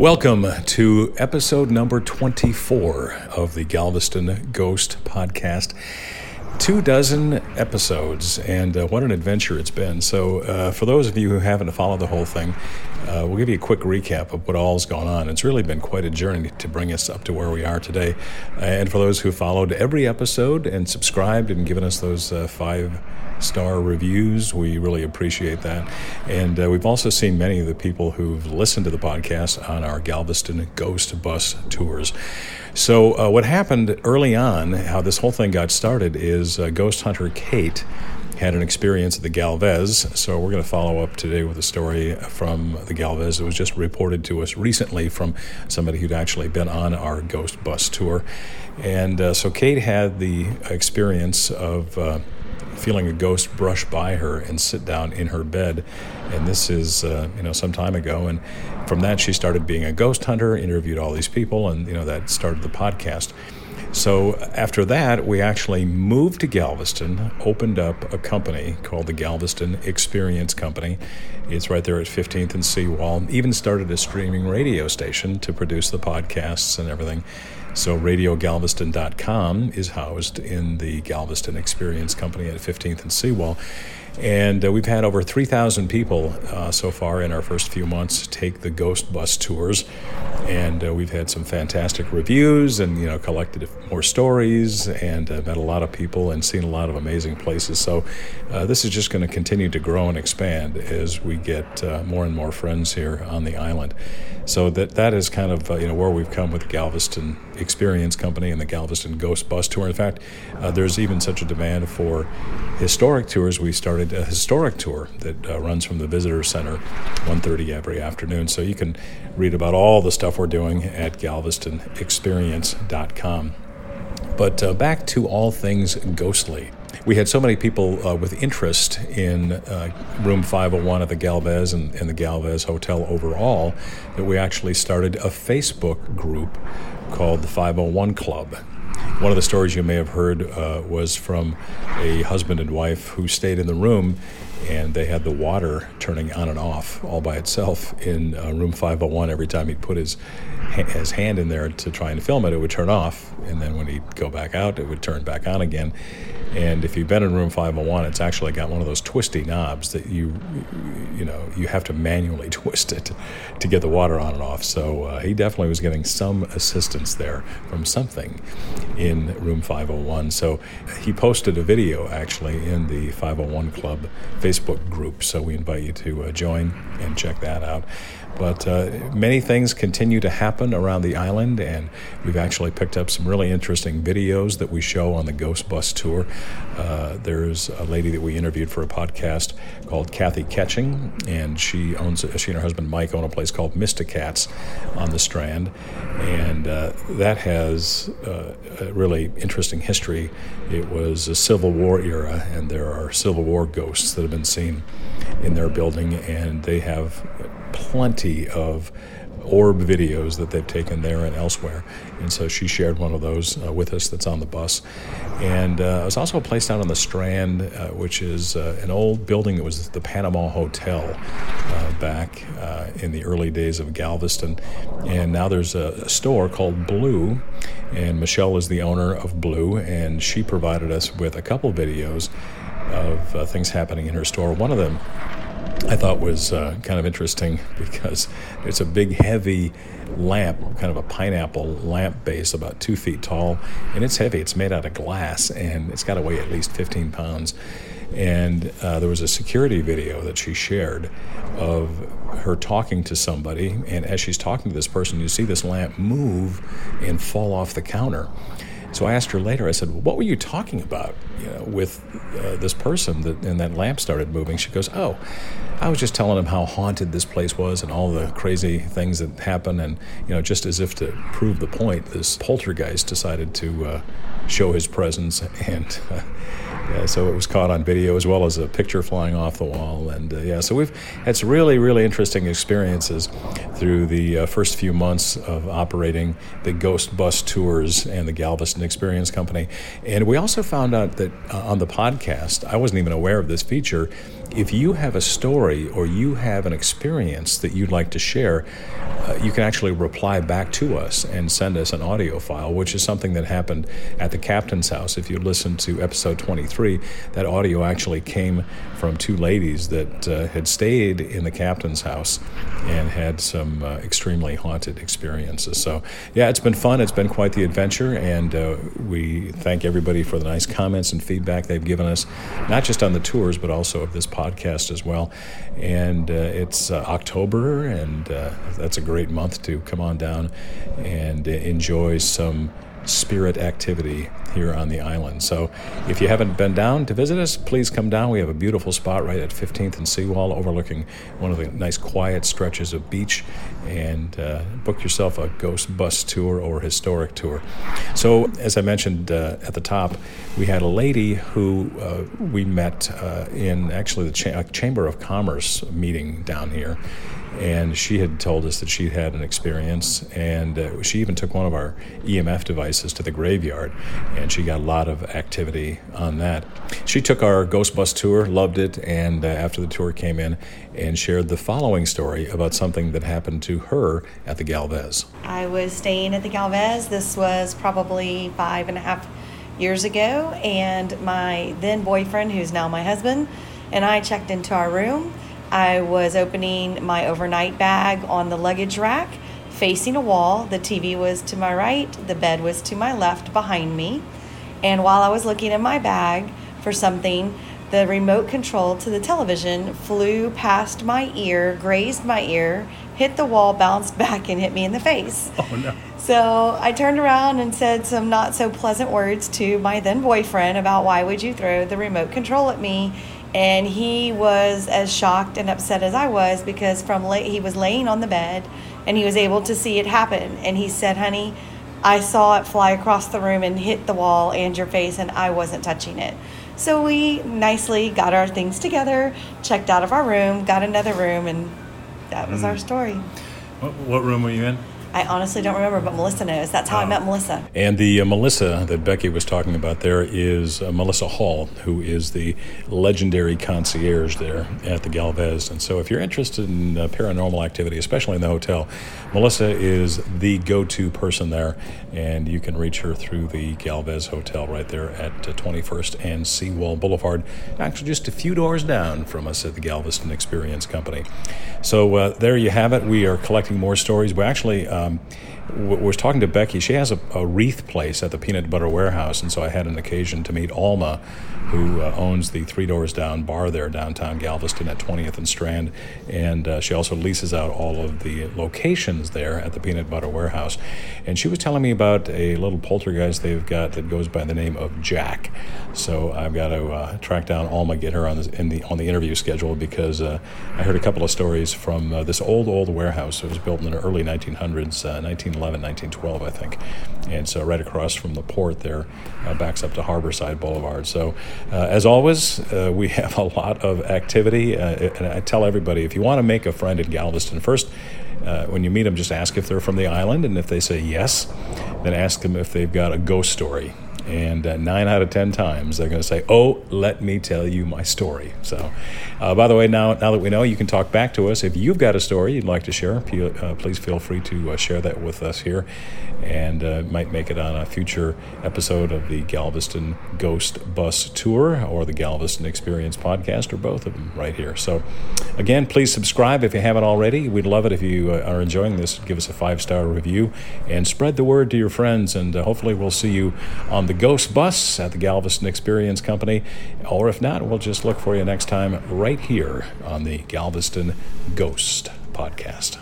Welcome to episode number 24 of the Galveston Ghost Podcast. Two dozen episodes, and uh, what an adventure it's been. So, uh, for those of you who haven't followed the whole thing, uh, we'll give you a quick recap of what all's gone on. It's really been quite a journey to bring us up to where we are today. and for those who followed every episode and subscribed and given us those uh, five star reviews. We really appreciate that. And uh, we've also seen many of the people who've listened to the podcast on our Galveston Ghost Bus tours. So, uh, what happened early on, how this whole thing got started, is uh, Ghost Hunter Kate had an experience at the Galvez. So we're going to follow up today with a story from the Galvez. It was just reported to us recently from somebody who'd actually been on our Ghost Bus tour. And uh, so Kate had the experience of uh, feeling a ghost brush by her and sit down in her bed. And this is, uh, you know, some time ago. And from that, she started being a ghost hunter, interviewed all these people, and, you know, that started the podcast. So after that, we actually moved to Galveston, opened up a company called the Galveston Experience Company. It's right there at 15th and Seawall. Even started a streaming radio station to produce the podcasts and everything. So radiogalveston.com is housed in the Galveston Experience Company at 15th and Seawall. And uh, we've had over 3,000 people uh, so far in our first few months take the Ghost Bus tours. And uh, we've had some fantastic reviews and, you know, collected more stories and uh, met a lot of people and seen a lot of amazing places. So uh, this is just going to continue to grow and expand as we get uh, more and more friends here on the island. So that that is kind of, you know, where we've come with Galveston Experience Company and the Galveston Ghost Bus Tour. In fact, there's even such a demand for historic tours. We started started a historic tour that uh, runs from the visitor center 1.30 every afternoon. So you can read about all the stuff we're doing at galvestonexperience.com but uh, back to all things ghostly. We had so many people uh, with interest in uh, room 501 at the Galvez and, and, the Galvez Hotel overall that we actually started a Facebook group called the 501 Club. One of the stories you may have heard uh, was from a husband and wife who stayed in the room and they had the water turning on and off all by itself in uh, room 501 every time he'd put his his hand in there to try and film it it would turn off and then when he'd go back out it would turn back on again and if you've been in room 501, it's actually got one of those twisty knobs that you, you know, you have to manually twist it to get the water on and off. So uh, he definitely was getting some assistance there from something in room 501. So he posted a video actually in the 501 Club Facebook group. So we invite you to uh, join and check that out. But uh, many things continue to happen around the island, and we've actually picked up some really interesting videos that we show on the Ghost Bus tour. Uh, there's a lady that we interviewed for a podcast called Kathy Ketching, and she owns she and her husband Mike own a place called Mysticats on the Strand, and uh, that has uh, a really interesting history. It was a Civil War era, and there are Civil War ghosts that have been seen in their building, and they have plenty of orb videos that they've taken there and elsewhere. And so she shared one of those uh, with us that's on the bus. And uh, it was also a place down on the Strand, uh, which is uh, an old building that was the Panama Hotel uh, back uh, in the early days of Galveston. And now there's a, store called Blue, and Michelle is the owner of Blue, and she provided us with a couple videos of things happening in her store. One of them I thought was uh, kind of interesting because it's a big, heavy lamp, kind of a pineapple lamp base, about two feet tall, and it's heavy. It's made out of glass, and it's got to weigh at least 15 pounds. And uh, there was a security video that she shared of her talking to somebody, and as she's talking to this person, you see this lamp move and fall off the counter. So I asked her later. I said, well, "What were you talking about, you know, with uh, this person?" That and that lamp started moving. She goes, "Oh, I was just telling him how haunted this place was and all the crazy things that happen, and you know, just as if to prove the point, this poltergeist decided to uh, show his presence and." Uh, yeah, so it was caught on video as well as a picture flying off the wall. And uh, yeah, so we've had some really, really interesting experiences through the uh, first few months of operating the Ghost Bus Tours and the Galveston Experience Company. And we also found out that uh, on the podcast, I wasn't even aware of this feature, if you have a story or you have an experience that you'd like to share, uh, you can actually reply back to us and send us an audio file, which is something that happened at the captain's house. If you listen to episode 23, that audio actually came from two ladies that uh, had stayed in the captain's house and had some uh, extremely haunted experiences. So, yeah, it's been fun. It's been quite the adventure, and uh, we thank everybody for the nice comments and feedback they've given us, not just on the tours, but also of this podcast as well. And uh, it's uh, October, and uh, that's a great month to come on down and enjoy some spirit activity here on the island. So if you haven't been down to visit us, please come down. We have a beautiful spot right at 15th and Seawall overlooking one of the nice quiet stretches of beach and uh, book yourself a ghost bus tour or historic tour. So as I mentioned uh, at the top, we had a lady who uh, we met uh, in actually the Cha- Chamber of Commerce meeting down here and she had told us that she had an experience and uh, she even took one of our emf devices to the graveyard and she got a lot of activity on that. She took our ghost bus tour loved it and uh, after the tour came in and shared the following story about something that happened to her at the galvez. I was staying at the galvez. This was probably five and a half years ago and my then boyfriend who's now my husband and i checked into our room I was opening my overnight bag on the luggage rack facing a wall. The TV was to my right, the bed was to my left behind me. And while I was looking in my bag for something, the remote control to the television flew past my ear, grazed my ear, hit the wall, bounced back, and hit me in the face. Oh, no. So I turned around and said some not so pleasant words to my then boyfriend about why would you throw the remote control at me and he was as shocked and upset as I was because from late he was laying on the bed and he was able to see it happen. And he said honey I saw it fly across the room and hit the wall and your face and I wasn't touching it. So we nicely got our things together checked out of our room got another room and that was mm. our story. What, what room were you in I honestly don't remember, but Melissa knows. That's how I met Melissa. And the uh, Melissa that Becky was talking about there is uh, Melissa Hall, who is the legendary concierge there at the Galvez. And so, if you're interested in uh, paranormal activity, especially in the hotel, Melissa is the go to person there. And you can reach her through the Galvez Hotel right there at 21st uh, and Seawall Boulevard, actually, just a few doors down from us at the Galveston Experience Company. So, uh, there you have it. We are collecting more stories. We actually um, was talking to Becky. She has a, a, wreath place at the Peanut Butter Warehouse, and so I had an occasion to meet Alma, who uh, owns the Three Doors Down bar there downtown Galveston at 20th and Strand, and uh, she also leases out all of the locations there at the Peanut Butter Warehouse. And she was telling me about a little poltergeist they've got that goes by the name of Jack. So I've got to uh, track down Alma, get her on the, the on the interview schedule because uh, I heard a couple of stories from uh, this old old warehouse. It was built in the early 1900s, 1911, 1912, I think, and so right across from the port there, uh, backs up to Harborside Boulevard. So uh, as always, uh, we have a lot of activity, and I tell everybody if you want to make a friend in Galveston, first. when you meet them, just ask if they're from the island, and if they say yes, then ask them if they've got a ghost story and uh, nine out of ten times they're going to say, "Oh, let me tell you my story." So, uh, by the way, now now that we know, you can talk back to us if you've got a story you'd like to share. Uh, please feel free to uh, share that with us here, and uh, might make it on a future episode of the Galveston Ghost Bus Tour or the Galveston Experience podcast, or both of them, right here. So, again, please subscribe if you haven't already. We'd love it if you are enjoying this. Give us a five star review and spread the word to your friends, and hopefully, we'll see you on the Ghost Bus at the Galveston Experience Company. Or if not, we'll just look for you next time right here on the Galveston Ghost Podcast.